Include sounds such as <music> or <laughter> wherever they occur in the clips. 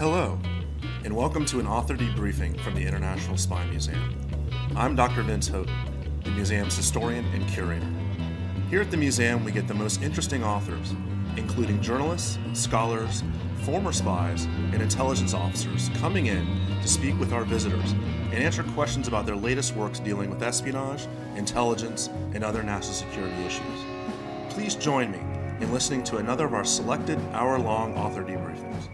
Hello, and welcome to an author debriefing from the International Spy Museum. I'm Dr. Vince Houghton, the museum's historian and curator. Here at the museum, we get the most interesting authors, including journalists, scholars, former spies, and intelligence officers, coming in to speak with our visitors and answer questions about their latest works dealing with espionage, intelligence, and other national security issues. Please join me in listening to another of our selected hour long author debriefings.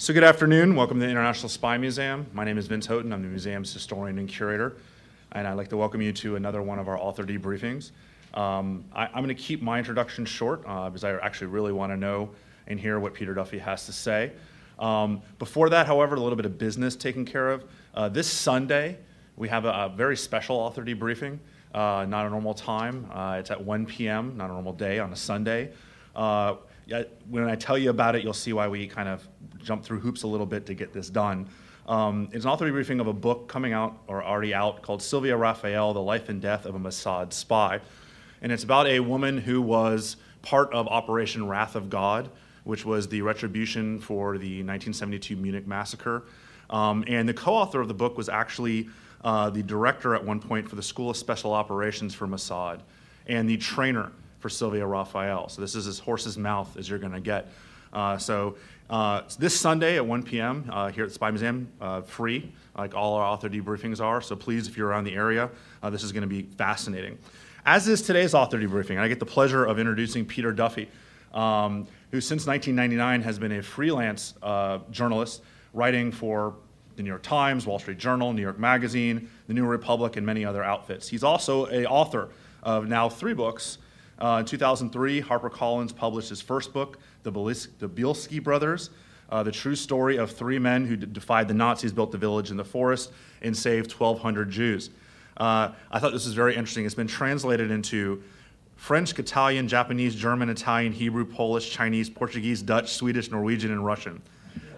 So, good afternoon. Welcome to the International Spy Museum. My name is Vince Houghton. I'm the museum's historian and curator, and I'd like to welcome you to another one of our author debriefings. Um, I, am going to keep my introduction short uh, because I actually really want to know and hear what Peter Duffy has to say. Um, before that, however, a little bit of business taken care of. Uh, this Sunday, we have a, a, very special author debriefing, uh, not a normal time. Uh, it's at 1 p.m., not a normal day on a Sunday. Uh, when I tell you about it, you'll see why we kind of jump through hoops a little bit to get this done. Um, it's an author debriefing of a book coming out or already out called Sylvia Raphael: The Life and Death of a Mossad Spy, and it's about a woman who was part of Operation Wrath of God, which was the retribution for the 1972 Munich massacre. Um, and the co-author of the book was actually uh, the director at one point for the School of Special Operations for Mossad, and the trainer for Sylvia Raphael. So this is as horse's mouth as you're going to get. Uh, so uh, this Sunday at 1 p.m. Uh, here at the Spy Museum, uh, free, like all our author debriefings are. So please, if you're around the area, uh, this is going to be fascinating. As is today's author debriefing, I get the pleasure of introducing Peter Duffy, um, who since 1999 has been a freelance uh, journalist writing for the New York Times, Wall Street Journal, New York Magazine, the New Republic, and many other outfits. He's also a author of now three books uh, in 2003, HarperCollins published his first book, The, the Bielski Brothers, uh, the true story of three men who defied the Nazis, built a village in the forest, and saved 1,200 Jews. Uh, I thought this was very interesting. It's been translated into French, Italian, Japanese, German, Italian, Hebrew, Polish, Chinese, Portuguese, Dutch, Swedish, Norwegian, and Russian.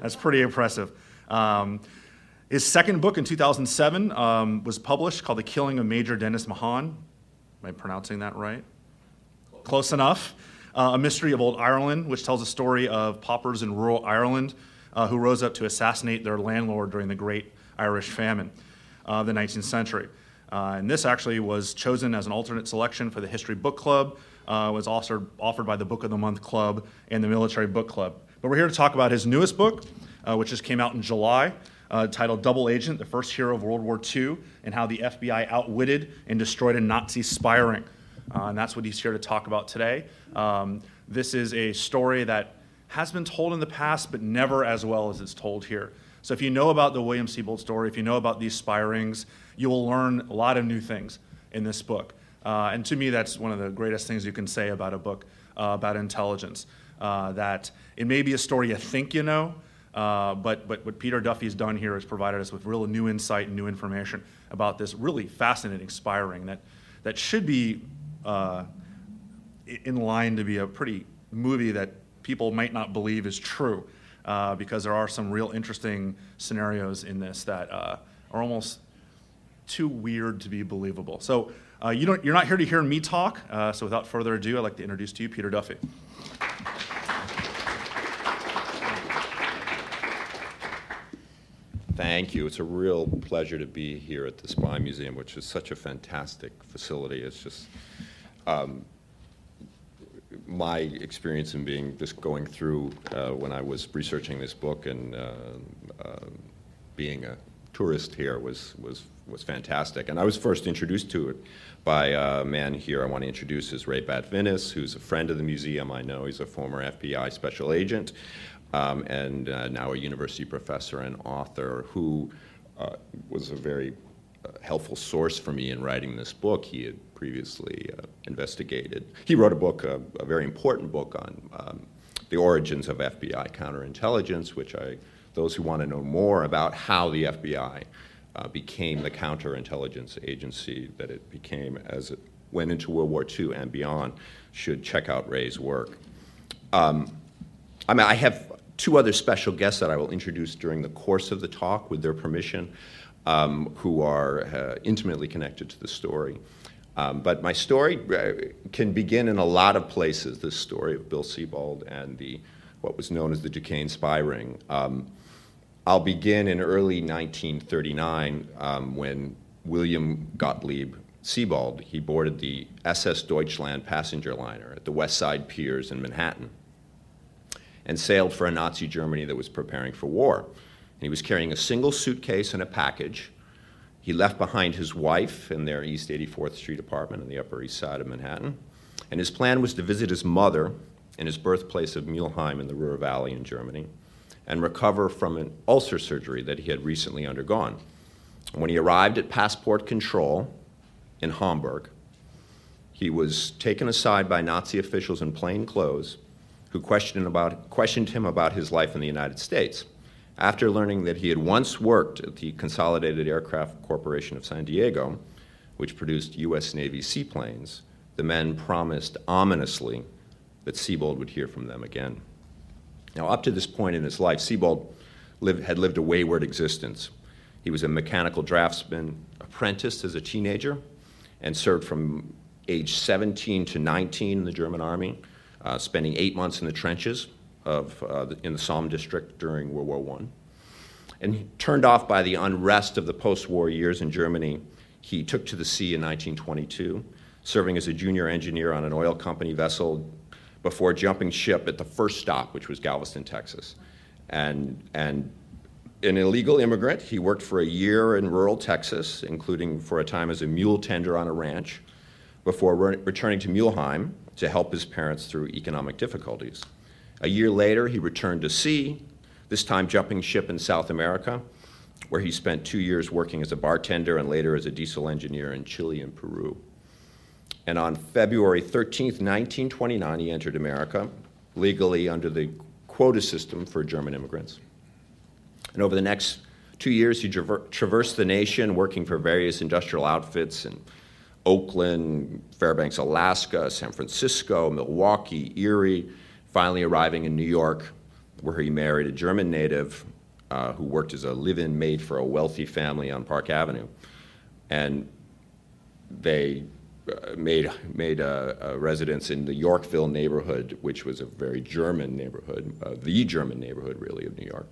That's pretty impressive. Um, his second book in 2007 um, was published called The Killing of Major Dennis Mahon. Am I pronouncing that right? Close enough. Uh, a Mystery of Old Ireland, which tells a story of paupers in rural Ireland uh, who rose up to assassinate their landlord during the Great Irish Famine of the 19th century. Uh, and this actually was chosen as an alternate selection for the History Book Club, uh, was also offered by the Book of the Month Club and the Military Book Club. But we're here to talk about his newest book, uh, which just came out in July, uh, titled Double Agent, the First Hero of World War II, and how the FBI outwitted and destroyed a Nazi spy ring. Uh, and that's what he's here to talk about today. Um, this is a story that has been told in the past, but never as well as it's told here. So if you know about the William Sebold story, if you know about these spy rings, you will learn a lot of new things in this book. Uh, and to me, that's one of the greatest things you can say about a book uh, about intelligence. Uh, that it may be a story you think you know, uh, but, but what Peter Duffy's done here is provided us with real new insight and new information about this really fascinating spy ring that, that should be uh, in line to be a pretty movie that people might not believe is true uh, because there are some real interesting scenarios in this that uh, are almost too weird to be believable. So uh, you don't, you're not here to hear me talk. Uh, so without further ado, I'd like to introduce to you Peter Duffy. Thank you. It's a real pleasure to be here at the Spy Museum, which is such a fantastic facility. It's just um, my experience in being just going through uh, when I was researching this book and uh, uh, being a tourist here was was was fantastic. And I was first introduced to it by a man here I want to introduce is Ray Batvinis, who's a friend of the museum. I know he's a former FBI special agent um, and uh, now a university professor and author who uh, was a very uh, helpful source for me in writing this book. He had previously uh, investigated. He wrote a book, a very important book on um, the origins of FBI counterintelligence, which I, those who want to know more about how the FBI uh, became the counterintelligence agency that it became as it went into World War II and beyond, should check out Ray's work. Um, I mean, I have two other special guests that I will introduce during the course of the talk, with their permission, um, who are uh, intimately connected to the story. Um, but my story uh, can begin in a lot of places. This story of Bill Sebold and the what was known as the Duquesne spy ring. Um, I'll begin in early 1939 um, when William Gottlieb Sebold he boarded the SS Deutschland passenger liner at the West Side Piers in Manhattan and sailed for a Nazi Germany that was preparing for war. And he was carrying a single suitcase and a package. He left behind his wife in their East 84th Street apartment in the Upper East Side of Manhattan. And his plan was to visit his mother in his birthplace of Mulheim in the Ruhr Valley in Germany and recover from an ulcer surgery that he had recently undergone. When he arrived at passport control in Hamburg, he was taken aside by Nazi officials in plain clothes who questioned, about, questioned him about his life in the United States. After learning that he had once worked at the Consolidated Aircraft Corporation of San Diego, which produced U.S. Navy seaplanes, the men promised ominously that Sebold would hear from them again. Now, up to this point in his life, Sebold lived, had lived a wayward existence. He was a mechanical draftsman, apprenticed as a teenager, and served from age 17 to 19 in the German army uh, spending eight months in the trenches of, uh, in the Somme district during World War I. And turned off by the unrest of the post war years in Germany, he took to the sea in 1922, serving as a junior engineer on an oil company vessel before jumping ship at the first stop, which was Galveston, Texas. And, and an illegal immigrant, he worked for a year in rural Texas, including for a time as a mule tender on a ranch, before re- returning to Mulheim to help his parents through economic difficulties. A year later, he returned to sea, this time jumping ship in South America, where he spent two years working as a bartender and later as a diesel engineer in Chile and Peru. And on February 13, 1929, he entered America legally under the quota system for German immigrants. And over the next two years, he traver- traversed the nation working for various industrial outfits in Oakland, Fairbanks, Alaska, San Francisco, Milwaukee, Erie, finally arriving in New York, where he married a German native uh, who worked as a live in maid for a wealthy family on Park Avenue. And they uh, made, made a, a, residence in the Yorkville neighborhood, which was a very German neighborhood, uh, the German neighborhood, really, of New York,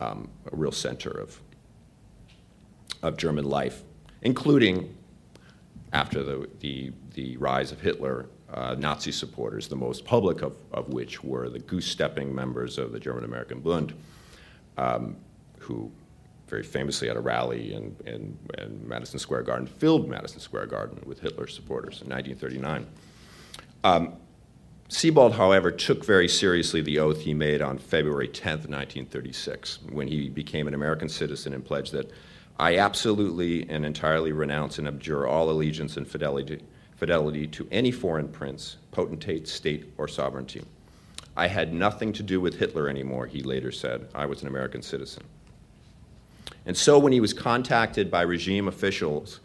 um, a real center of, of German life, including after the, the, the rise of Hitler, uh, Nazi supporters, the most public of, of which were the goose stepping members of the German American Bund, um, who very famously at a rally in, in, in, Madison Square Garden filled Madison Square Garden with Hitler supporters in 1939. Um, Sebold, however, took very seriously the oath he made on February 10, 1936, when he became an American citizen and pledged that I absolutely and entirely renounce and abjure all allegiance and fidelity, fidelity to any foreign prince, potentate, state, or sovereignty. I had nothing to do with Hitler anymore, he later said. I was an American citizen. And so, when he was contacted by regime officials,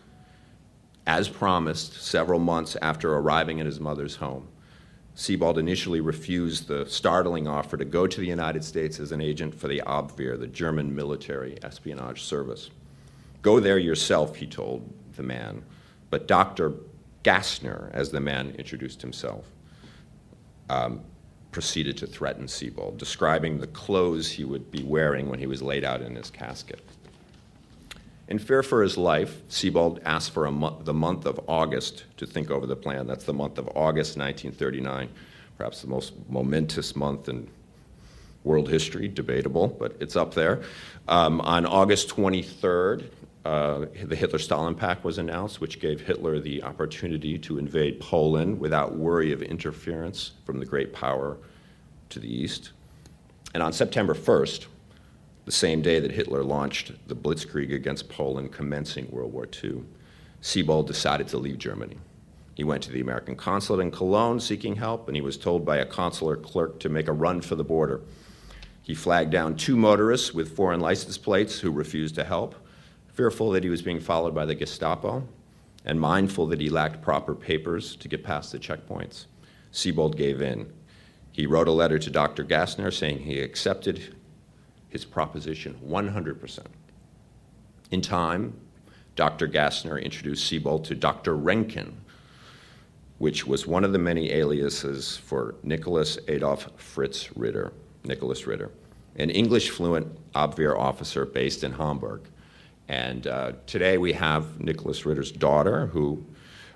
as promised, several months after arriving at his mother's home, Sebold initially refused the startling offer to go to the United States as an agent for the Abwehr, the German military espionage service. Go there yourself, he told the man. But Dr. Gassner, as the man introduced himself, um, proceeded to threaten Sebold, describing the clothes he would be wearing when he was laid out in his casket. In fear for his life, Sebold asked for mo- the month of August to think over the plan. That's the month of August 1939, perhaps the most momentous month in world history, debatable, but it's up there. Um, on August 23rd, uh, the Hitler Stalin Pact was announced, which gave Hitler the opportunity to invade Poland without worry of interference from the great power to the east. And on September 1st, the same day that Hitler launched the Blitzkrieg against Poland, commencing World War II, Sebold decided to leave Germany. He went to the American consulate in Cologne seeking help, and he was told by a consular clerk to make a run for the border. He flagged down two motorists with foreign license plates who refused to help, fearful that he was being followed by the Gestapo, and mindful that he lacked proper papers to get past the checkpoints. Sebold gave in. He wrote a letter to Dr. Gassner saying he accepted his proposition 100%. In time, Dr. Gassner introduced Sebold to Dr. Renken, which was one of the many aliases for Nicholas Adolf Fritz Ritter, Nicholas Ritter, an English fluent Abwehr officer based in Hamburg. And uh, today we have Nicholas Ritter's daughter, who,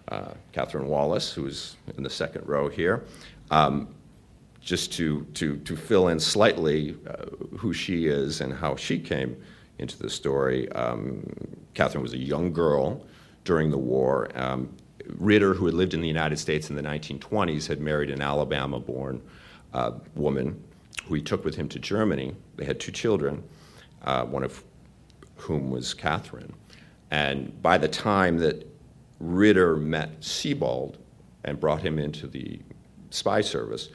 uh, Catherine Wallace, who's in the second row here. Um, just to, to, to fill in slightly uh, who she is and how she came into the story, um, Catherine was a young girl during the war. Um, Ritter, who had lived in the United States in the 1920s, had married an Alabama born uh, woman who he took with him to Germany. They had two children, uh, one of whom was Catherine. And by the time that Ritter met Sebold and brought him into the spy service,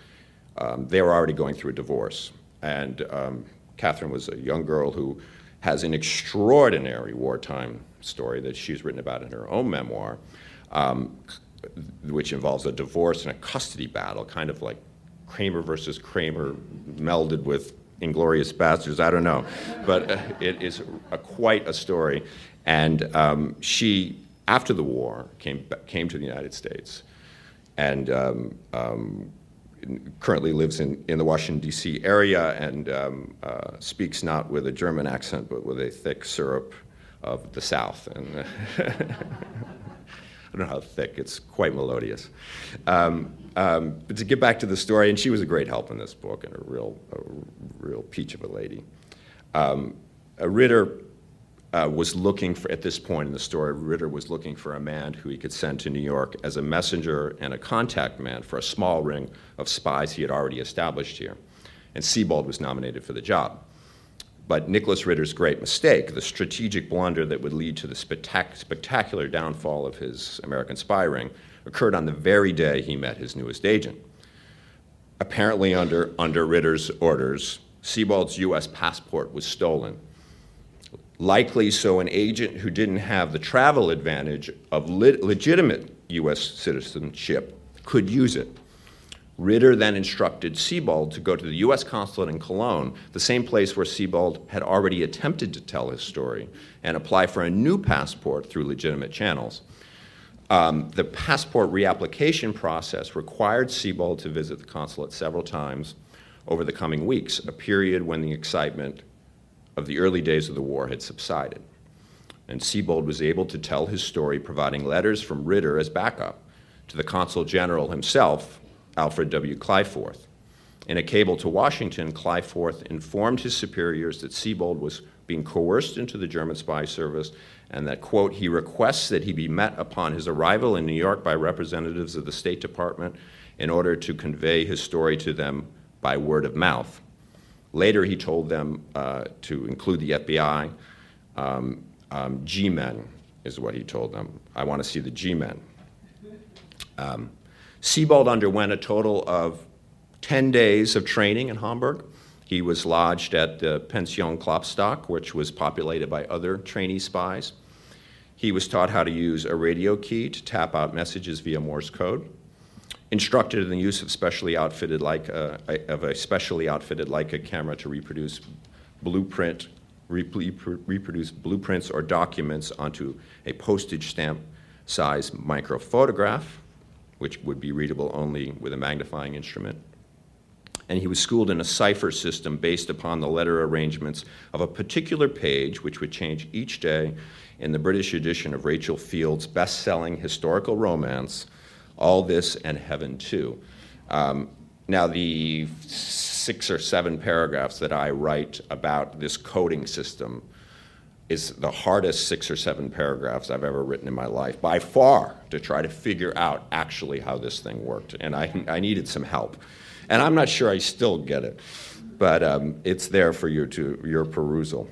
um, they were already going through a divorce. And um, Catherine was a young girl who has an extraordinary wartime story that she's written about in her own memoir, um, which involves a divorce and a custody battle, kind of like Kramer versus Kramer melded with Inglourious Basterds, I don't know, but uh, it is a, quite a story. And um, she, after the war, came came to the United States, and um, um, currently lives in, in the Washington, D.C. area and um, uh, speaks not with a German accent, but with a thick syrup of the South. And <laughs> I don't know how thick, it's quite melodious. Um, um, but to get back to the story, and she was a great help in this book and a real, a real peach of a lady. Um, a Ritter uh, was looking for, at this point in the story, Ritter was looking for a man who he could send to New York as a messenger and a contact man for a small ring of spies he had already established here. And Sebold was nominated for the job. But Nicholas Ritter's great mistake, the strategic blunder that would lead to the spectac- spectacular downfall of his American spy ring, occurred on the very day he met his newest agent. Apparently, under, under Ritter's orders, Sebold's U.S. passport was stolen likely so an agent who didn't have the travel advantage of le- legitimate U.S. citizenship could use it. Ritter then instructed Sebold to go to the U.S. consulate in Cologne, the same place where Sebold had already attempted to tell his story, and apply for a new passport through legitimate channels. Um, the passport reapplication process required Sebold to visit the consulate several times over the coming weeks, a period when the excitement of the early days of the war had subsided. And Sebold was able to tell his story, providing letters from Ritter as backup to the consul general himself, Alfred W. Kliefoth. In a cable to Washington, Kliefoth informed his superiors that Sebold was being coerced into the German spy service and that, quote, he requests that he be met upon his arrival in New York by representatives of the State Department in order to convey his story to them by word of mouth. Later, he told them uh, to include the FBI. Um, um, G men is what he told them. I want to see the G men. Um, Sebold underwent a total of 10 days of training in Hamburg. He was lodged at the Pension Klopstock, which was populated by other trainee spies. He was taught how to use a radio key to tap out messages via Morse code instructed in the use of specially outfitted like uh, of a specially outfitted Leica camera to reproduce blueprint reproduce blueprints or documents onto a postage stamp size microphotograph, which would be readable only with a magnifying instrument. and he was schooled in a cipher system based upon the letter arrangements of a particular page, which would change each day in the British edition of Rachel Field's best selling historical romance, All This and Heaven Too. Um, now, the six or seven paragraphs that I write about this coding system is the hardest six or seven paragraphs I've ever written in my life, by far, to try to figure out actually how this thing worked. And I, I needed some help. And I'm not sure I still get it, but um, it's there for you to, your perusal.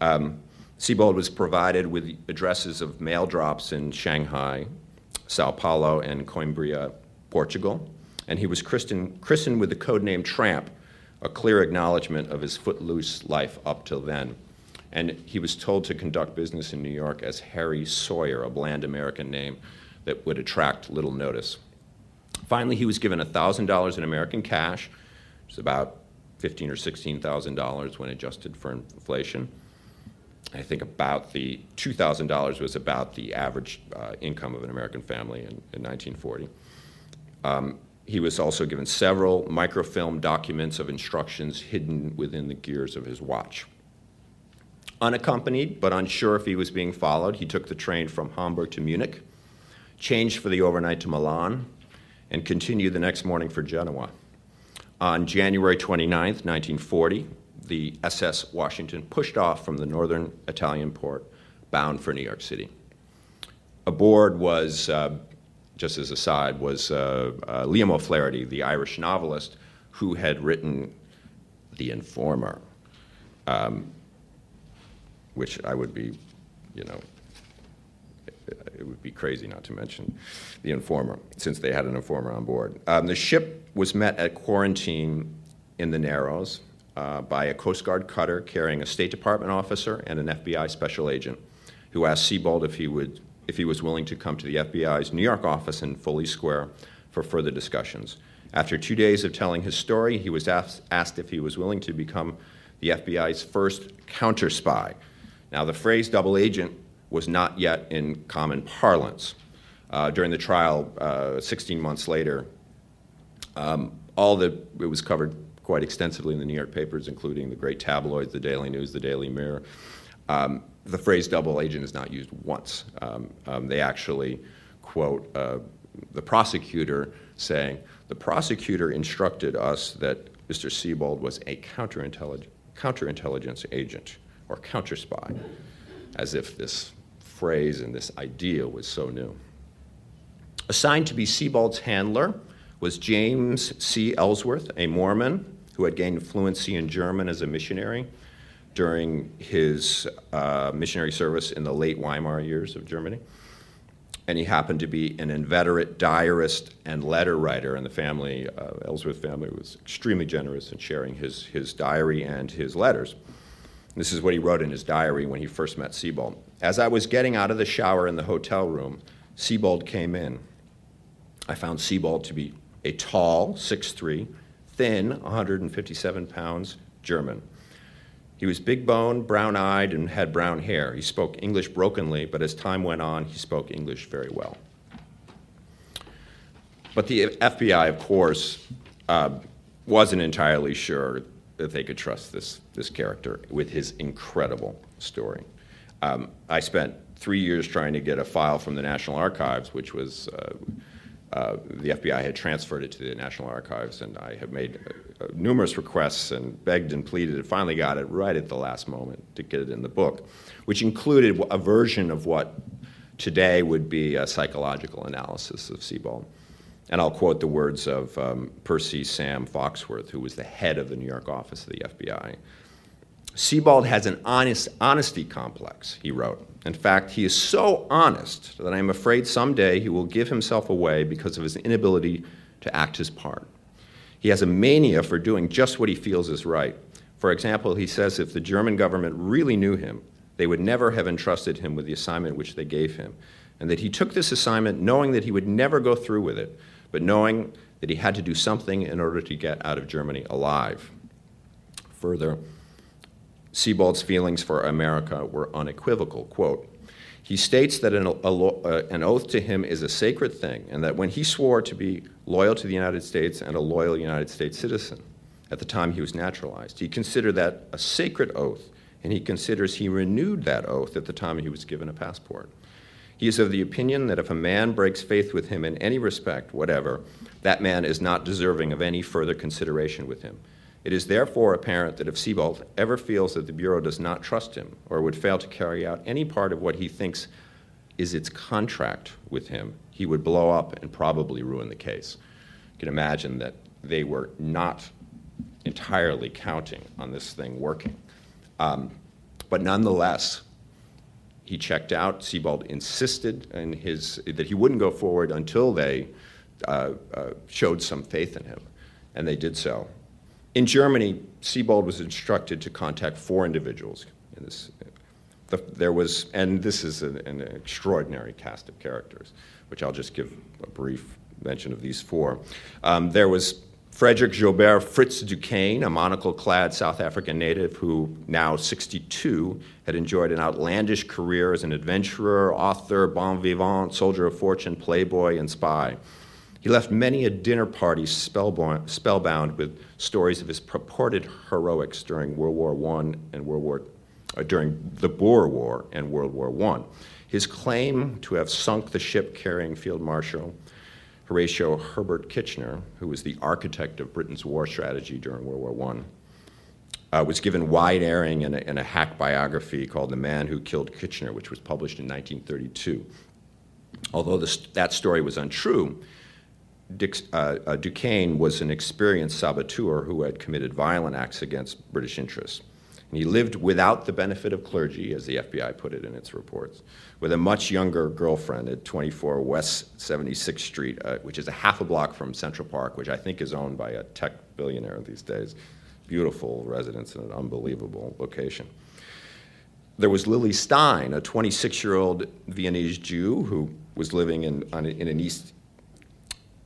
Um, Sebold was provided with addresses of mail drops in Shanghai, Sao Paulo, and Coimbra, Portugal, and he was christened, christened with the code name Tramp, a clear acknowledgement of his footloose life up till then. And he was told to conduct business in New York as Harry Sawyer, a bland American name that would attract little notice. Finally, he was given $1,000 in American cash, which is about $15,000 or $16,000 when adjusted for inflation. I think about the $2,000 was about the average uh, income of an American family in, in 1940. Um, he was also given several microfilm documents of instructions hidden within the gears of his watch. Unaccompanied, but unsure if he was being followed, he took the train from Hamburg to Munich, changed for the overnight to Milan, and continued the next morning for Genoa. On January 29, 1940, the SS Washington pushed off from the northern Italian port, bound for New York City. Aboard was, uh, just as a side, was uh, uh, Liam O'Flaherty, the Irish novelist who had written The Informer, um, which I would be, you know, it would be crazy not to mention the informer, since they had an informer on board. Um, the ship was met at quarantine in the Narrows uh, by a Coast Guard cutter carrying a State Department officer and an FBI special agent, who asked Sebold if he would if he was willing to come to the FBI's New York office in Foley Square for further discussions. After two days of telling his story, he was asked, asked if he was willing to become the FBI's first counter spy. Now, the phrase double agent was not yet in common parlance. Uh, during the trial, uh, 16 months later, um, all that it was covered quite extensively in the New York papers, including the great tabloids, the Daily News, the Daily Mirror. Um, the phrase double agent is not used once. Um, um they actually quote uh, the prosecutor saying, The prosecutor instructed us that Mr. Sebold was a counterintelligence, counterintelligence agent or counter spy, as if this phrase and this idea was so new. Assigned to be Sebold's handler was James C. Ellsworth, a Mormon who had gained fluency in German as a missionary during his uh, missionary service in the late Weimar years of Germany. And he happened to be an inveterate diarist and letter writer, and the family, uh, Ellsworth family, was extremely generous in sharing his, his diary and his letters. This is what he wrote in his diary when he first met Sebold. As I was getting out of the shower in the hotel room, Sebold came in. I found Sebold to be a tall, 6'3, thin, 157 pounds German. He was big boned, brown eyed, and had brown hair. He spoke English brokenly, but as time went on, he spoke English very well. But the FBI, of course, uh, wasn't entirely sure that they could trust this, this character with his incredible story. Um, I spent three years trying to get a file from the National Archives, which was uh, uh, the FBI had transferred it to the National Archives, and I have made uh, numerous requests and begged and pleaded, and finally got it right at the last moment to get it in the book, which included a version of what today would be a psychological analysis of Sebold. And I'll quote the words of um, Percy Sam Foxworth, who was the head of the New York office of the FBI. Sebold has an honest, honesty complex, he wrote. In fact, he is so honest that I am afraid someday he will give himself away because of his inability to act his part. He has a mania for doing just what he feels is right. For example, he says if the German government really knew him, they would never have entrusted him with the assignment which they gave him, and that he took this assignment knowing that he would never go through with it, but knowing that he had to do something in order to get out of Germany alive. Further, Sebold's feelings for America were unequivocal. Quote, he states that an, a, uh, an, oath to him is a sacred thing, and that when he swore to be loyal to the United States and a loyal United States citizen, at the time he was naturalized. He considered that a sacred oath, and he considers he renewed that oath at the time he was given a passport. He is of the opinion that if a man breaks faith with him in any respect, whatever, that man is not deserving of any further consideration with him. It is therefore apparent that if Sebold ever feels that the Bureau does not trust him or would fail to carry out any part of what he thinks is its contract with him, he would blow up and probably ruin the case. You can imagine that they were not entirely counting on this thing working. Um, but nonetheless, he checked out. Sebold insisted in his, that he wouldn't go forward until they uh, uh, showed some faith in him, and they did so. In Germany, Sebold was instructed to contact four individuals. In this, the, there was, and this is an, an extraordinary cast of characters, which I'll just give a brief mention of these four. Um, there was Frederick Joubert Fritz Duquesne, a monocle clad South African native who, now 62, had enjoyed an outlandish career as an adventurer, author, bon vivant, soldier of fortune, playboy, and spy. He left many a dinner party spellbound, spellbound with stories of his purported heroics during World War I and World War uh, during the Boer War and World War I. His claim to have sunk the ship carrying Field Marshal Horatio Herbert Kitchener, who was the architect of Britain's war strategy during World War I, uh, was given wide airing in a, in a hack biography called The Man Who Killed Kitchener, which was published in 1932. Although this, that story was untrue, uh, uh, Duquesne was an experienced saboteur who had committed violent acts against British interests. And he lived without the benefit of clergy, as the FBI put it in its reports, with a much younger girlfriend at 24 West 76th Street, uh, which is a half a block from Central Park, which I think is owned by a tech billionaire these days. Beautiful residence in an unbelievable location. There was Lily Stein, a 26 year old Viennese Jew who was living in, on, in an East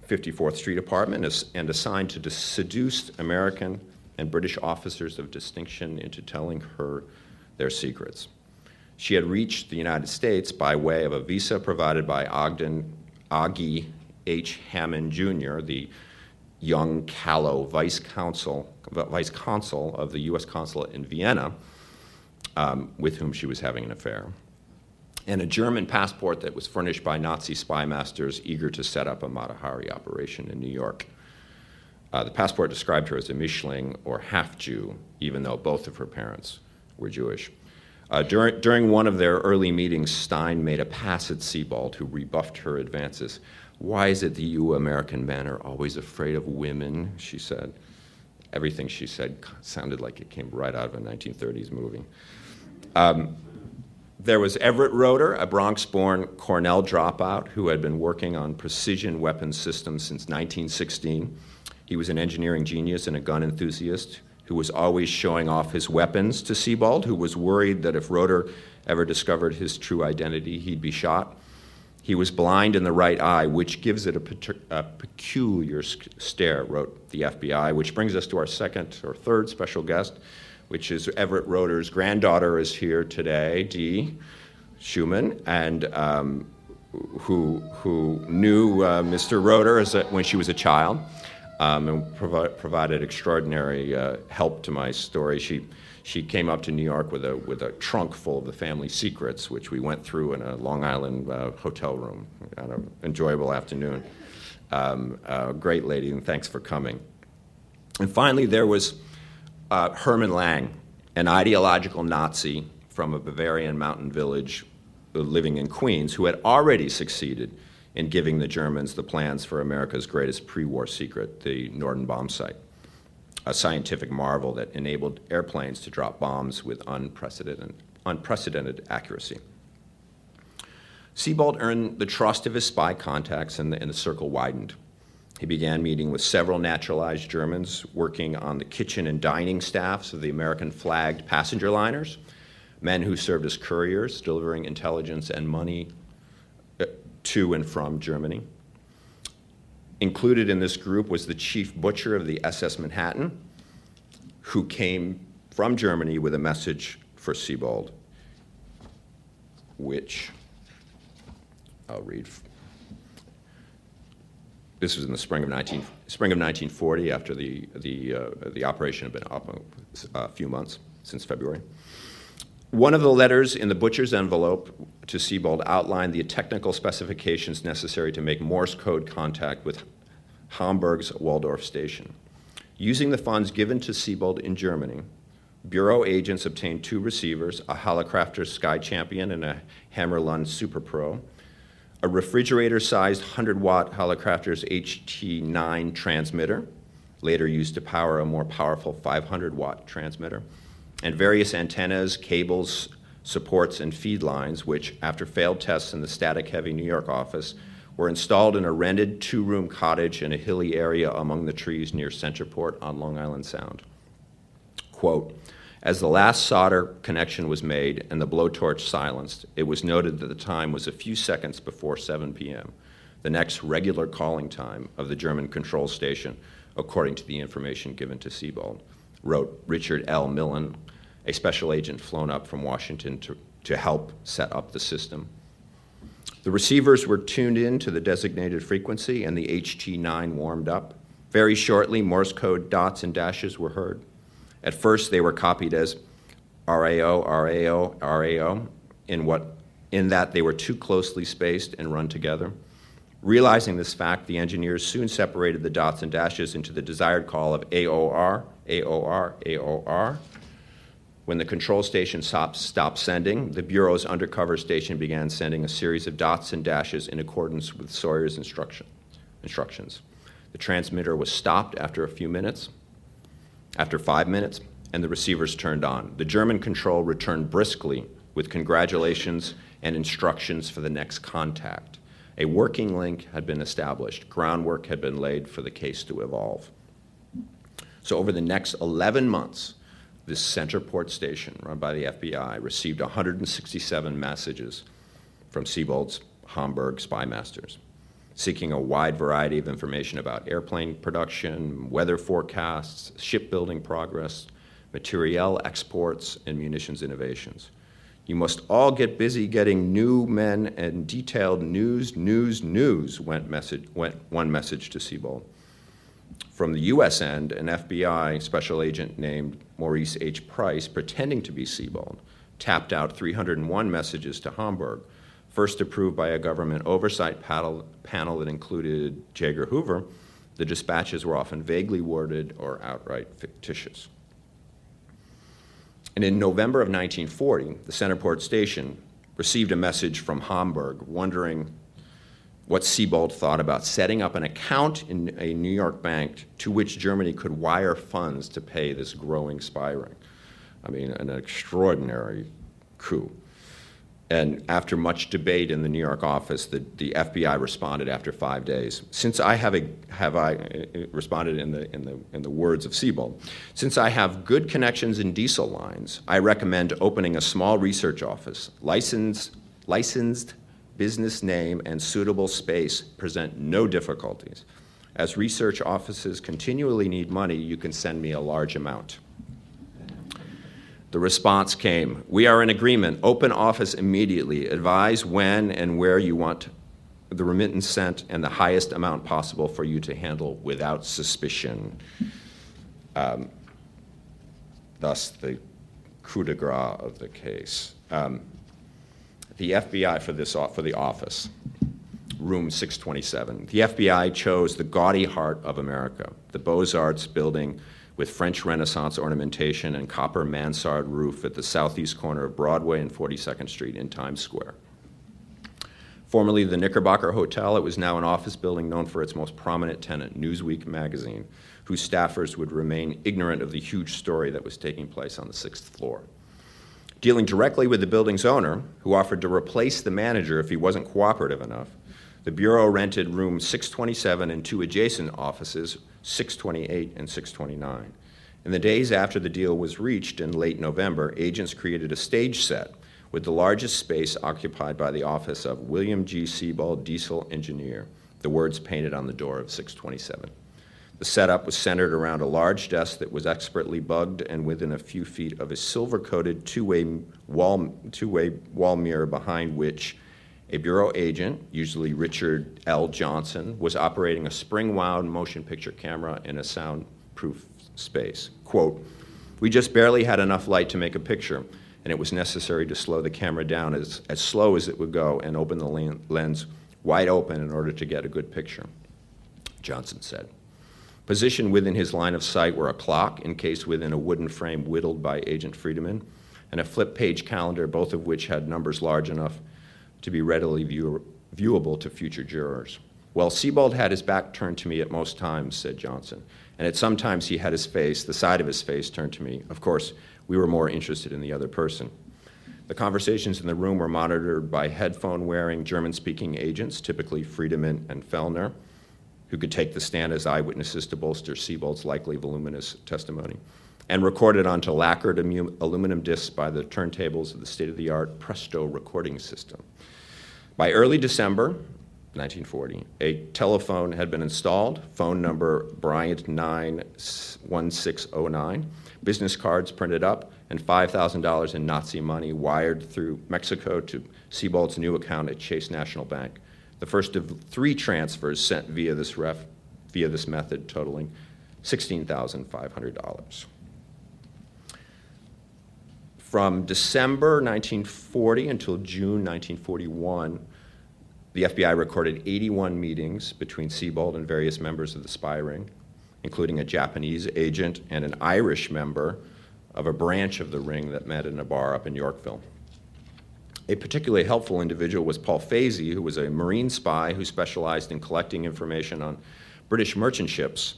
54th Street apartment and assigned to seduce American and British officers of distinction into telling her their secrets. She had reached the United States by way of a visa provided by Ogden, Augie H. Hammond Jr., the young, callow vice consul, vice consul of the U.S. consulate in Vienna, um, with whom she was having an affair, and a German passport that was furnished by Nazi spy masters eager to set up a Mata Hari operation in New York. Uh, the passport described her as a Mischling or half Jew, even though both of her parents were Jewish. Uh, during, during one of their early meetings, Stein made a pass at Sebold, who rebuffed her advances. Why is it that you American men are always afraid of women? She said. Everything she said sounded like it came right out of a 1930s movie. Um, there was Everett Roeder, a Bronx born Cornell dropout who had been working on precision weapons systems since 1916. He was an engineering genius and a gun enthusiast who was always showing off his weapons to Sebold, who was worried that if Roeder ever discovered his true identity, he'd be shot. He was blind in the right eye, which gives it a, a peculiar stare, wrote the FBI, which brings us to our second or third special guest, which is Everett Roeder's granddaughter is here today, Dee Schumann, and um, who, who knew uh, Mr. Roeder a, when she was a child um, and provi- provided extraordinary uh, help to my story. She, she came up to New York with a, with a trunk full of the family secrets, which we went through in a Long Island uh, hotel room. An enjoyable afternoon. Um, uh, great lady, and thanks for coming. And finally, there was uh, Hermann Lang, an ideological Nazi from a Bavarian mountain village uh, living in Queens, who had already succeeded in giving the Germans the plans for America's greatest pre war secret, the Norden bombsight, a scientific marvel that enabled airplanes to drop bombs with unprecedented, unprecedented accuracy. Sebold earned the trust of his spy contacts, and the, and the circle widened. He began meeting with several naturalized Germans working on the kitchen and dining staffs of the American flagged passenger liners, men who served as couriers, delivering intelligence and money to and from Germany. Included in this group was the chief butcher of the SS Manhattan, who came from Germany with a message for Sebold, which I'll read. this was in the spring of 19, spring of 1940 after the, the, uh, the operation had been up a few months since February. One of the letters in the butcher's envelope to Sebold outlined the technical specifications necessary to make Morse code contact with Hamburg's Wohldorf station. Using the funds given to Sebold in Germany, Bureau agents obtained two receivers, a Hallicrafter Sky Champion and a Hammarlund Super Pro, a refrigerator sized 100 watt Hallicrafter's HT9 transmitter, later used to power a more powerful 500 watt transmitter, and various antennas, cables, supports, and feed lines, which, after failed tests in the static heavy New York office, were installed in a rented two room cottage in a hilly area among the trees near Centerport on Long Island Sound. Quote, as the last solder connection was made and the blowtorch silenced, it was noted that the time was a few seconds before 7 p.m., the next regular calling time of the German control station, according to the information given to Sebold, wrote Richard L. Millen, a special agent flown up from Washington to, to help set up the system. The receivers were tuned in to the designated frequency and the HT9 warmed up. Very shortly, Morse code dots and dashes were heard. At first, they were copied as RAO, RAO, RAO, in, what, in that they were too closely spaced and run together. Realizing this fact, the engineers soon separated the dots and dashes into the desired call of AOR, AOR, AOR. When the control station stopped, sending, the Bureau's undercover station began sending a series of dots and dashes in accordance with Sawyer's instruction, instructions. The transmitter was stopped after a few minutes after five minutes, and the receivers turned on. The German control returned briskly with congratulations and instructions for the next contact. A working link had been established, groundwork had been laid for the case to evolve. So, over the next 11 months, this Centerport station, run by the FBI, received 167 messages from Sebold's Hamburg spy masters seeking a wide variety of information about airplane production, weather forecasts, shipbuilding progress, materiel exports, and munitions innovations. You must all get busy getting new men and detailed news, news, news, went, message, went one message to Sebold. From the U.S. end, an FBI special agent named Maurice H. Price, pretending to be Sebold, tapped out 301 messages to Hamburg first approved by a government oversight panel, panel that included J. Edgar Hoover, the dispatches were often vaguely worded or outright fictitious. And in November of 1940, the Centerport station received a message from Hamburg wondering what Sebold thought about setting up an account in a New York bank to which Germany could wire funds to pay this growing spy ring. I mean, an extraordinary coup. And after much debate in the New York office, the, the FBI responded after five days. Since I have, a, have I uh, responded in the, in, the, in the words of Sebold, since I have good connections in diesel lines, I recommend opening a small research office. Licensed, licensed business name and suitable space present no difficulties. As research offices continually need money, you can send me a large amount. The response came We are in agreement. Open office immediately. Advise when and where you want the remittance sent and the highest amount possible for you to handle without suspicion. Um, thus, the coup de grace of the case. Um, the FBI for, this, for the office, room 627. The FBI chose the gaudy heart of America, the Beaux Arts building with French Renaissance ornamentation and copper mansard roof at the southeast corner of Broadway and 42nd Street in Times Square. Formerly the Knickerbocker Hotel, it was now an office building known for its most prominent tenant, Newsweek magazine, whose staffers would remain ignorant of the huge story that was taking place on the sixth floor. Dealing directly with the building's owner, who offered to replace the manager if he wasn't cooperative enough, the Bureau rented room 627 and two adjacent offices 628 and 629. In the days after the deal was reached in late November, agents created a stage set with the largest space occupied by the office of William G. Sebold, diesel engineer, the words painted on the door of 627. The setup was centered around a large desk that was expertly bugged and within a few feet of a silver coated two way wall, two-way wall mirror behind which A bureau agent, usually Richard L. Johnson, was operating a spring wound motion picture camera in a soundproof space. Quote, We just barely had enough light to make a picture, and it was necessary to slow the camera down as, as slow as it would go and open the lens wide open in order to get a good picture, Johnson said. Positioned within his line of sight were a clock encased within a wooden frame whittled by Agent Friedemann and a flip page calendar, both of which had numbers large enough to be readily view- viewable to future jurors. Well, Sebold had his back turned to me at most times, said Johnson, and at some times he had his face, the side of his face, turned to me. Of course, we were more interested in the other person. The conversations in the room were monitored by headphone wearing German speaking agents, typically Friedemann and Fellner, who could take the stand as eyewitnesses to bolster Sebold's likely voluminous testimony, and recorded onto lacquered aluminum discs by the turntables of the state of the art Presto recording system. By early December 1940, a telephone had been installed, phone number Bryant 91609, business cards printed up, and $5,000 in Nazi money wired through Mexico to Sebold's new account at Chase National Bank. The first of three transfers sent via this, ref, via this method, totaling $16,500. From December 1940 until June 1941, the FBI recorded 81 meetings between Sebold and various members of the spy ring, including a Japanese agent and an Irish member of a branch of the ring that met in a bar up in Yorkville. A particularly helpful individual was Paul Fasey, who was a Marine spy who specialized in collecting information on British merchant ships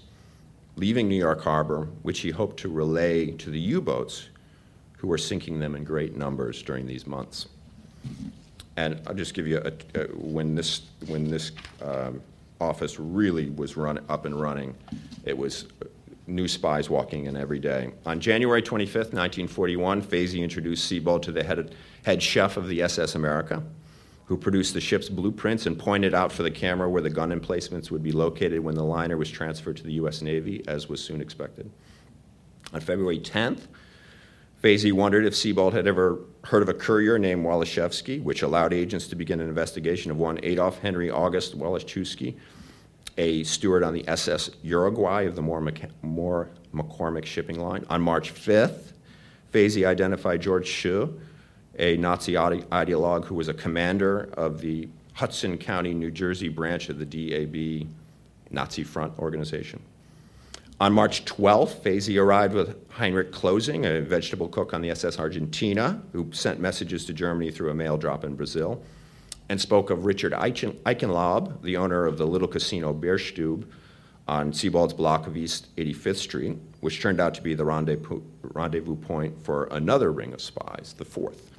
leaving New York Harbor, which he hoped to relay to the U boats who were sinking them in great numbers during these months. And I'll just give you a, a when this when this um, office really was run up and running, it was new spies walking in every day. On January 25th, 1941, Fasey introduced Sebold to the head, head chef of the SS America, who produced the ship's blueprints and pointed out for the camera where the gun emplacements would be located when the liner was transferred to the U.S. Navy, as was soon expected. On February 10th, Fasey wondered if Sebold had ever heard of a courier named Waliszewski, which allowed agents to begin an investigation of one Adolf Henry August Waliszewski, a steward on the SS Uruguay of the Moore, McCormack shipping line. On March 5th, Fasey identified George Schuh, a Nazi ideologue who was a commander of the Hudson County, New Jersey branch of the DAB Nazi Front organization. On March 12th, Fasey arrived with Heinrich Clausing, a vegetable cook on the SS Argentina, who sent messages to Germany through a mail drop in Brazil, and spoke of Richard Eichenlaub, the owner of the little casino Bierstube on Sebold's block of East 85th Street, which turned out to be the rendezvous point for another ring of spies, the fourth.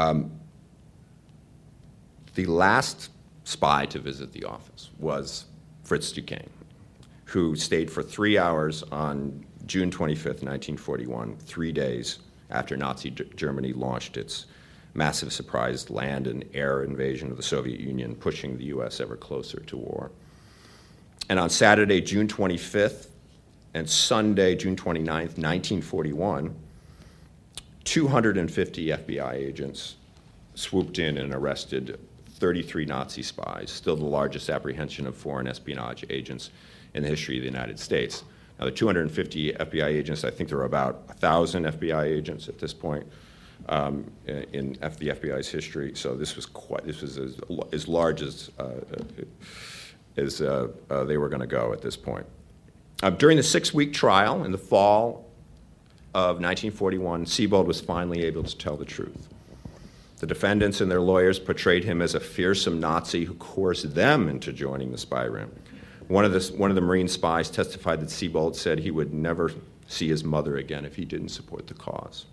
Um, the last spy to visit the office was Fritz Duquesne, who stayed for three hours on June 25th, 1941, three days after Nazi G- Germany launched its massive surprise land and air invasion of the Soviet Union, pushing the U.S. ever closer to war. And on Saturday, June 25th, and Sunday, June 29th, 1941, 250 FBI agents swooped in and arrested 33 Nazi spies, still the largest apprehension of foreign espionage agents in the history of the United States. Now, the 250 FBI agents, I think there are about 1,000 FBI agents at this point um, in the FBI's history. So this was quite, this was as, as large as, uh, as uh, uh, they were going to go at this point. Uh, during the six-week trial in the fall of 1941, Sebold was finally able to tell the truth. The defendants and their lawyers portrayed him as a fearsome Nazi who coerced them into joining the spy ring. One of, the, one of the Marine spies testified that Sebold said he would never see his mother again if he didn't support the cause.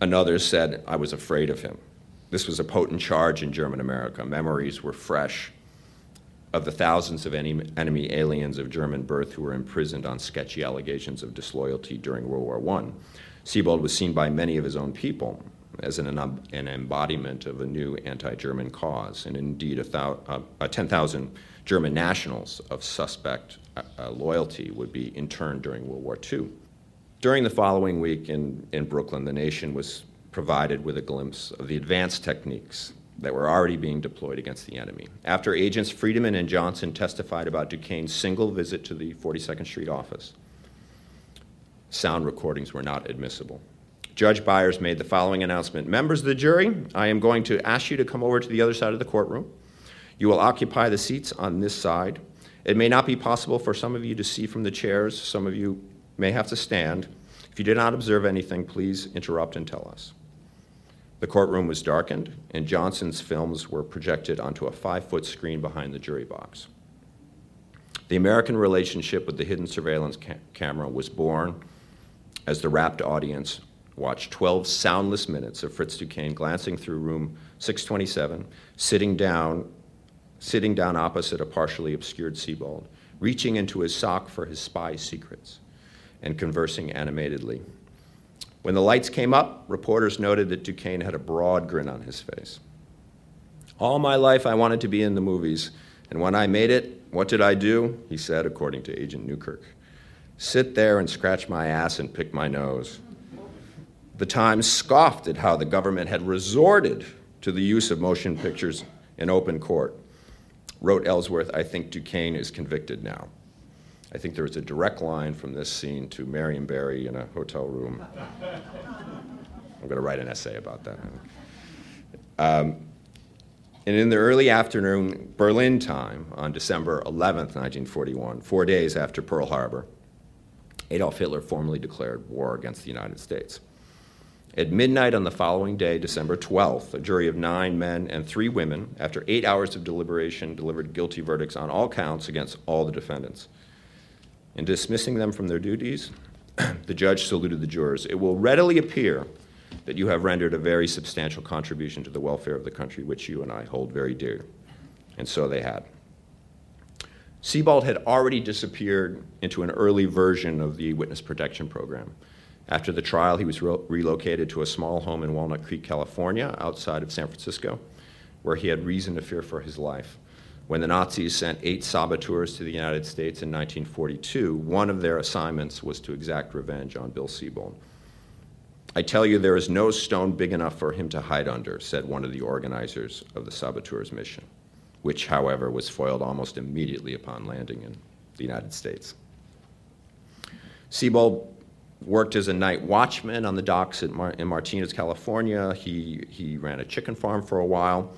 Another said, I was afraid of him. This was a potent charge in German America. Memories were fresh of the thousands of enemy aliens of German birth who were imprisoned on sketchy allegations of disloyalty during World War I. Sebold was seen by many of his own people as an, an embodiment of a new anti German cause, and indeed, a thou, uh, uh, 10,000 German nationals of suspect uh, uh, loyalty would be interned during World War II. During the following week in, in Brooklyn, the nation was provided with a glimpse of the advanced techniques that were already being deployed against the enemy. After agents Friedemann and Johnson testified about Duquesne's single visit to the 42nd Street office, sound recordings were not admissible. Judge Byers made the following announcement Members of the jury, I am going to ask you to come over to the other side of the courtroom. You will occupy the seats on this side. It may not be possible for some of you to see from the chairs, some of you may have to stand. If you did not observe anything, please interrupt and tell us. The courtroom was darkened, and Johnson's films were projected onto a five foot screen behind the jury box. The American relationship with the hidden surveillance ca- camera was born as the rapt audience watched 12 soundless minutes of Fritz Duquesne glancing through room 627, sitting down, sitting down opposite a partially obscured Sebold, reaching into his sock for his spy secrets, and conversing animatedly. When the lights came up, reporters noted that Duquesne had a broad grin on his face. All my life, I wanted to be in the movies, and when I made it, what did I do? He said, according to Agent Newkirk. Sit there and scratch my ass and pick my nose. The Times scoffed at how the government had resorted to the use of motion pictures in open court. Wrote Ellsworth, I think Duquesne is convicted now. I think there was a direct line from this scene to Marion Barry in a hotel room. I'm going to write an essay about that. Um, and in the early afternoon Berlin time on December 11th, 1941, four days after Pearl Harbor, Adolf Hitler formally declared war against the United States. At midnight on the following day, December 12th, a jury of nine men and three women, after eight hours of deliberation, delivered guilty verdicts on all counts against all the defendants. In dismissing them from their duties, <clears throat> the judge saluted the jurors. It will readily appear that you have rendered a very substantial contribution to the welfare of the country, which you and I hold very dear. And so they had. Sebold had already disappeared into an early version of the witness protection program. After the trial, he was re- relocated to a small home in Walnut Creek, California, outside of San Francisco, where he had reason to fear for his life. When the Nazis sent eight saboteurs to the United States in 1942, one of their assignments was to exact revenge on Bill Sebold. I tell you, there is no stone big enough for him to hide under, said one of the organizers of the saboteurs' mission, which, however, was foiled almost immediately upon landing in the United States. Sebold worked as a night watchman on the docks Mar- in Martinez, California. He, he ran a chicken farm for a while.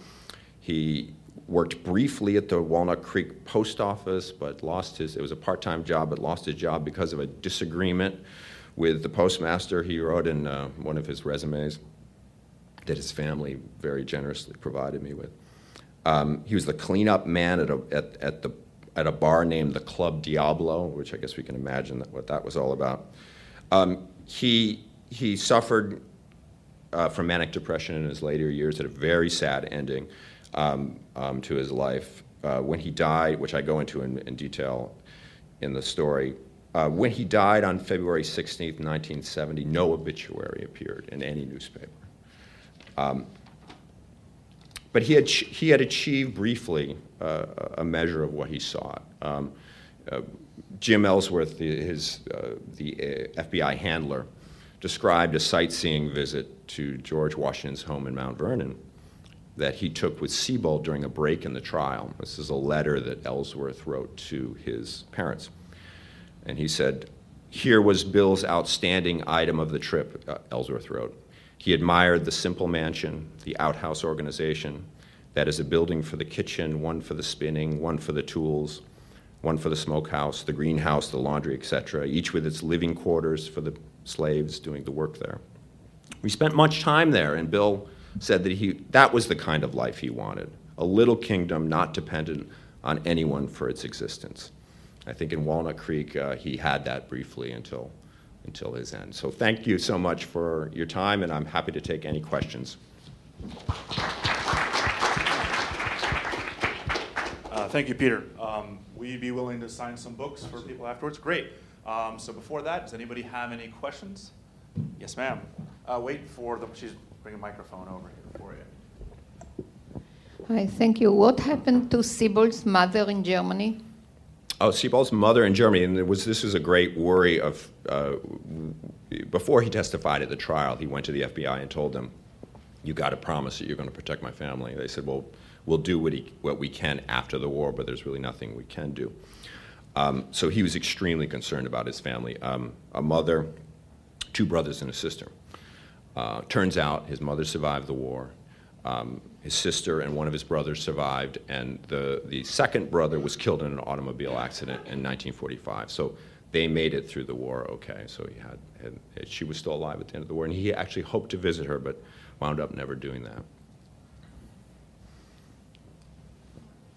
He worked briefly at the Walnut Creek post office, but lost his, it was a part time job, but lost his job because of a disagreement with the postmaster. He wrote in uh, one of his resumes that his family very generously provided me with. Um, he was the cleanup man at a, at, at, the, at a bar named the Club Diablo, which I guess we can imagine that, what that was all about. Um, he, he suffered uh, from manic depression in his later years, had a very sad ending um, um, to his life. Uh, when he died, which I go into in, in detail in the story, uh, when he died on February 16, 1970, no obituary appeared in any newspaper. Um, but he had, he had achieved briefly uh, a measure of what he sought. Um, uh, Jim Ellsworth, the, his, uh, the uh, FBI handler, described a sightseeing visit to George Washington's home in Mount Vernon that he took with Sebold during a break in the trial. This is a letter that Ellsworth wrote to his parents. And he said, Here was Bill's outstanding item of the trip, uh, Ellsworth wrote. He admired the simple mansion, the outhouse organization, that is a building for the kitchen, one for the spinning, one for the tools, one for the smokehouse, the greenhouse, the laundry, etc., each with its living quarters for the slaves doing the work there. We spent much time there, and Bill said that he, that was the kind of life he wanted a little kingdom not dependent on anyone for its existence. I think in Walnut Creek, uh, he had that briefly until, until his end. So thank you so much for your time, and I'm happy to take any questions. Uh, thank you, Peter. Um, will you be willing to sign some books for people afterwards? Great. Um, so before that, does anybody have any questions? Yes, ma'am. Uh, wait for the. She's bringing a microphone over here for you. Hi, thank you. What happened to Sebold's mother in Germany? Oh, Sebold's mother in Germany, and was, this is a great worry of uh, before he testified at the trial, he went to the FBI and told them, "You got to promise that you're going to protect my family." They said, "Well, we'll do what, he, what we can after the war, but there's really nothing we can do." Um, so he was extremely concerned about his family. Um, a mother, two brothers, and a sister. Uh, turns out his mother survived the war. Um, his sister and one of his brothers survived, and the, the second brother was killed in an automobile accident in 1945. So they made it through the war okay. So he had, had, she was still alive at the end of the war, and he actually hoped to visit her, but wound up never doing that.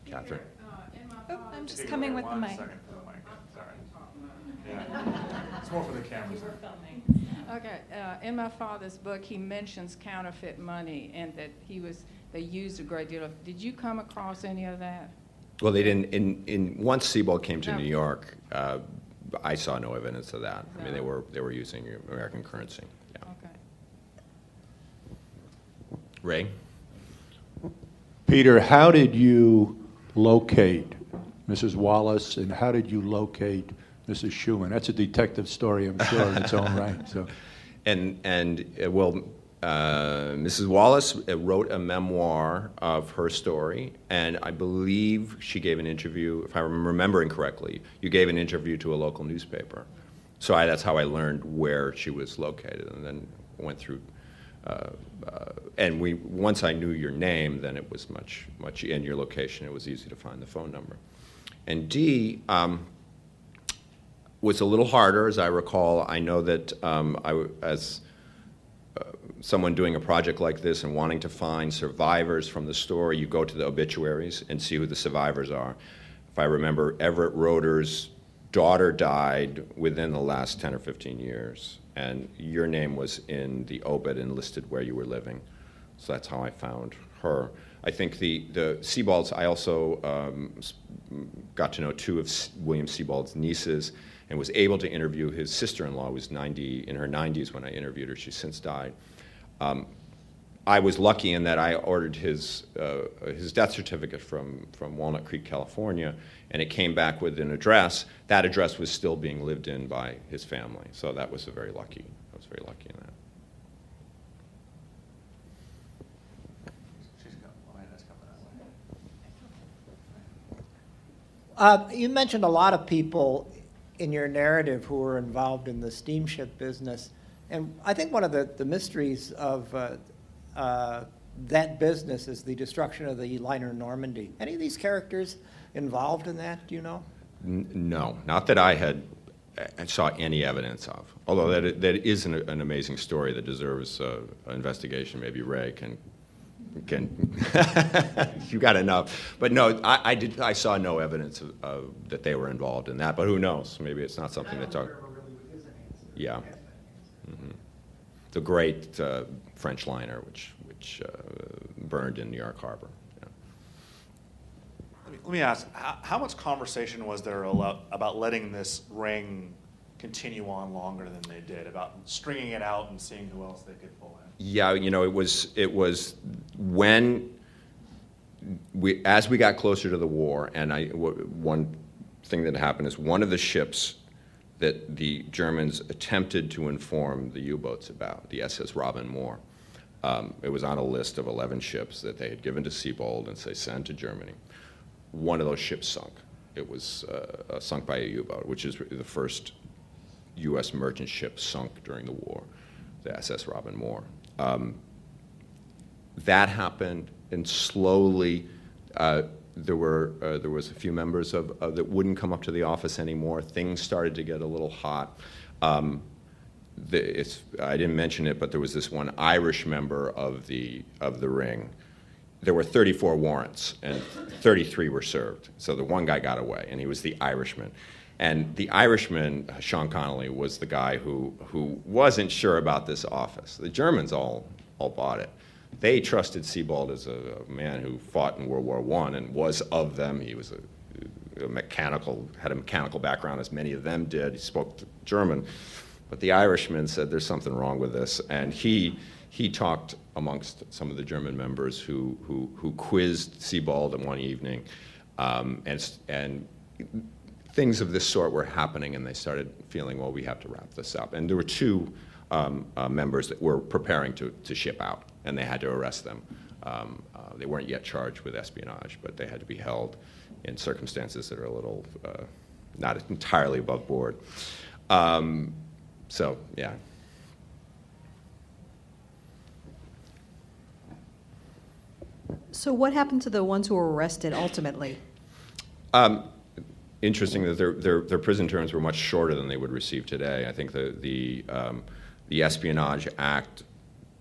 Catherine. Oh, I'm just coming with the mic. Sorry, It's more for the cameras. Okay, uh, in my father's book, he mentions counterfeit money and that he was, they used a great deal of, did you come across any of that? Well, they didn't. In, in once Sebold came to No. New York, uh, I saw no evidence of that. I mean, they No. were they were using American currency. Yeah. Okay. Ray. Peter, how did you locate Mrs. Wallace, and how did you locate Mrs. Schumann? That's a detective story, I'm sure, in its own right. So, <laughs> And and uh, well, uh, Mrs. Wallace uh, wrote a memoir of her story, and I believe she gave an interview. If I'm remembering correctly, you gave an interview to a local newspaper. So I, that's how I learned where she was located, and then went through. Uh, uh, and we once I knew your name, then it was much much and your location. It was easy to find the phone number. And D. Um, was a little harder, as I recall. I know that um, I, as uh, someone doing a project like this and wanting to find survivors from the story, you go to the obituaries and see who the survivors are. If I remember, Everett Roeder's daughter died within the last 10 or 15 years, and your name was in the obit and listed where you were living. So that's how I found her. I think the, the Sebolds, I also um, got to know two of William Sebold's nieces and was able to interview his sister-in-law, who was 90, in her 90s when I interviewed her. She's since died. Um, I was lucky in that I ordered his, uh, his death certificate from, from Walnut Creek, California, and it came back with an address. That address was still being lived in by his family, so that was a very lucky. I was very lucky in that. Uh, you mentioned a lot of people in your narrative who were involved in the steamship business. And I think one of the, the mysteries of uh, uh, that business is the destruction of the liner Normandie. Any of these characters involved in that, do you know? N- No, not that I had I saw any evidence of. Although that that is an, an amazing story that deserves uh, investigation. Maybe Ray can can <laughs> you got enough. But no, I, I did. I saw no evidence of, of that they were involved in that. But who knows? Maybe it's not something to talk. Yeah. hmm The great uh, French liner, which which uh, burned in New York Harbor. Yeah. Let me, let me ask, how, how much conversation was there about letting this ring continue on longer than they did, about stringing it out and seeing who else they could pull in? Yeah, you know, it was it was when we as we got closer to the war, and I w- one thing that happened is one of the ships that the Germans attempted to inform the U-boats about, the SS Robin Moor. Um, it was on a list of 11 ships that they had given to Sebold and say send to Germany. One of those ships sunk. It was uh, uh, sunk by a U-boat, which is the first U.S. merchant ship sunk during the war, the SS Robin Moor. Um, that happened, and slowly uh, there were uh, there was a few members of, uh, that wouldn't come up to the office anymore. Things started to get a little hot. Um, the, I didn't mention it, but there was this one Irish member of the of the ring. There were 34 warrants, and 33 were served. So the one guy got away, and he was the Irishman. And the Irishman, Sean Connolly, was the guy who, who wasn't sure about this office. The Germans all, all bought it. They trusted Sebold as a, a man who fought in World War I and was of them. He was a, a mechanical, had a mechanical background, as many of them did. He spoke German. But the Irishman said, there's something wrong with this. And he, he talked amongst some of the German members who, who, who quizzed Sebold one evening. Um, and, and things of this sort were happening, and they started feeling, well, we have to wrap this up. And there were two um, uh, members that were preparing to, to ship out, and they had to arrest them. Um, uh, they weren't yet charged with espionage, but they had to be held in circumstances that are a little uh, not entirely above board. Um, so, yeah. So, what happened to the ones who were arrested ultimately? Um, interesting that their, their, their, prison terms were much shorter than they would receive today. I think the, the, um, the Espionage Act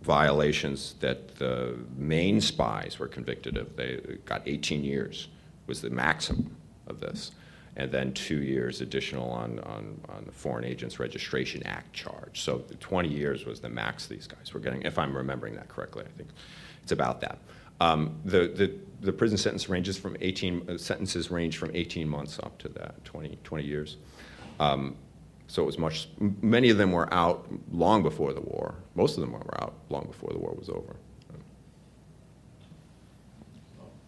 violations that the main spies were convicted of, they got 18 years, was the maximum of this. And then two years additional on, on, on the Foreign Agents Registration Act charge. So 20 years was the max these guys were getting, if I'm remembering that correctly. I think it's about that. Um, the, the, the, prison sentence ranges from 18, uh, sentences range from 18 months up to that, 20, 20 years. Um, so it was much, many of them were out long before the war. Most of them were out long before the war was over.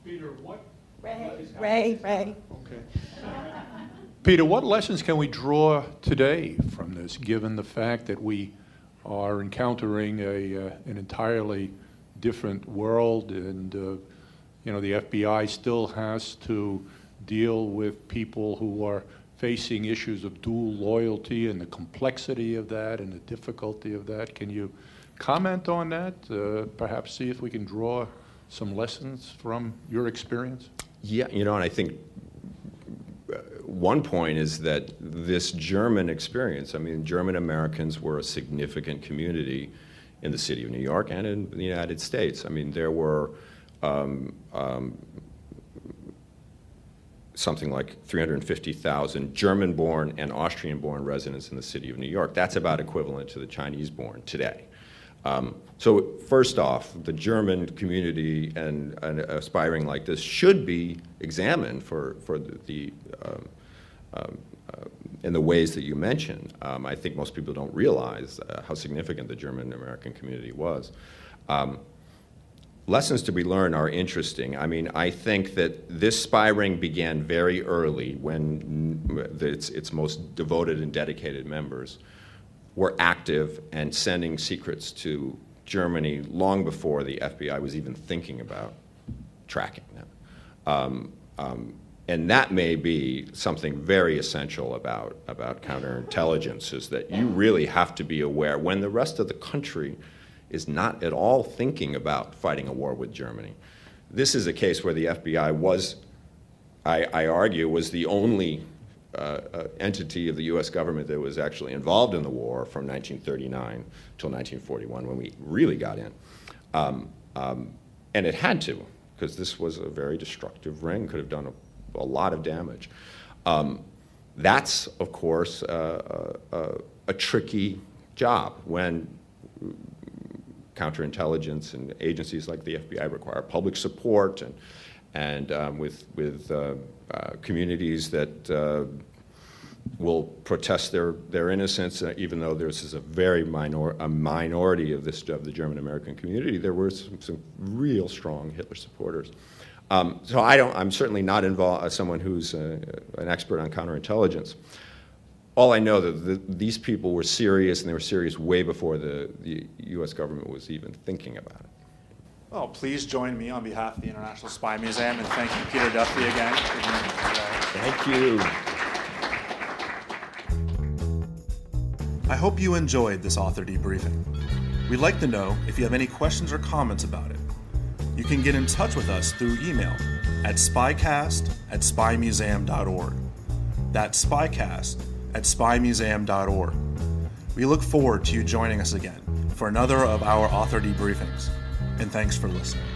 Peter, what? Ray, Ray, Ray. Okay. Peter, what lessons can we draw today from this, given the fact that we are encountering a, uh, an entirely different world, and uh, you know the FBI still has to deal with people who are facing issues of dual loyalty and the complexity of that and the difficulty of that. Can you comment on that? Uh, perhaps see if we can draw some lessons from your experience. Yeah, you know, and I think uh, one point is that this German experience, I mean, German Americans were a significant community in the city of New York and in the United States. I mean, there were um, um, something like 350,000 German born and Austrian born residents in the city of New York. That's about equivalent to the Chinese born today. Um, so, first off, the German community and, and, aspiring like this should be examined for, for the, the um, um, uh, in the ways that you mentioned. Um, I think most people don't realize uh, how significant the German American community was. Um, lessons to be learned are interesting. I mean, I think that this spy ring began very early when its, its most devoted and dedicated members were active and sending secrets to Germany long before the FBI was even thinking about tracking them. Um, um, and that may be something very essential about, about counterintelligence is that you really have to be aware when the rest of the country is not at all thinking about fighting a war with Germany. This is a case where the FBI was, I, I argue, was the only uh, uh, entity of the U.S. government that was actually involved in the war from 1939 till 1941 when we really got in. Um, um, and it had to, because this was a very destructive ring, could have done a a lot of damage. Um, that's, of course, uh, uh, a tricky job when counterintelligence and agencies like the FBI require public support and, and um, with, with uh, uh communities that uh, will protest their, their innocence, uh, even though this is a very minor, a minority of, this, of the German American community, there were some, some real strong Hitler supporters. Um, so I don't, I'm certainly not involved as uh, someone who's uh, an expert on counterintelligence. All I know that the, these people were serious, and they were serious way before the, the U.S. government was even thinking about it. Well, please join me on behalf of the International Spy Museum and thank you, Peter Duffy, again. Thank you. I hope you enjoyed this author debriefing. We'd like to know if you have any questions or comments about it. You can get in touch with us through email at spycast at spymuseum.org. That's spycast at spymuseum.org. We look forward to you joining us again for another of our author debriefings, and thanks for listening.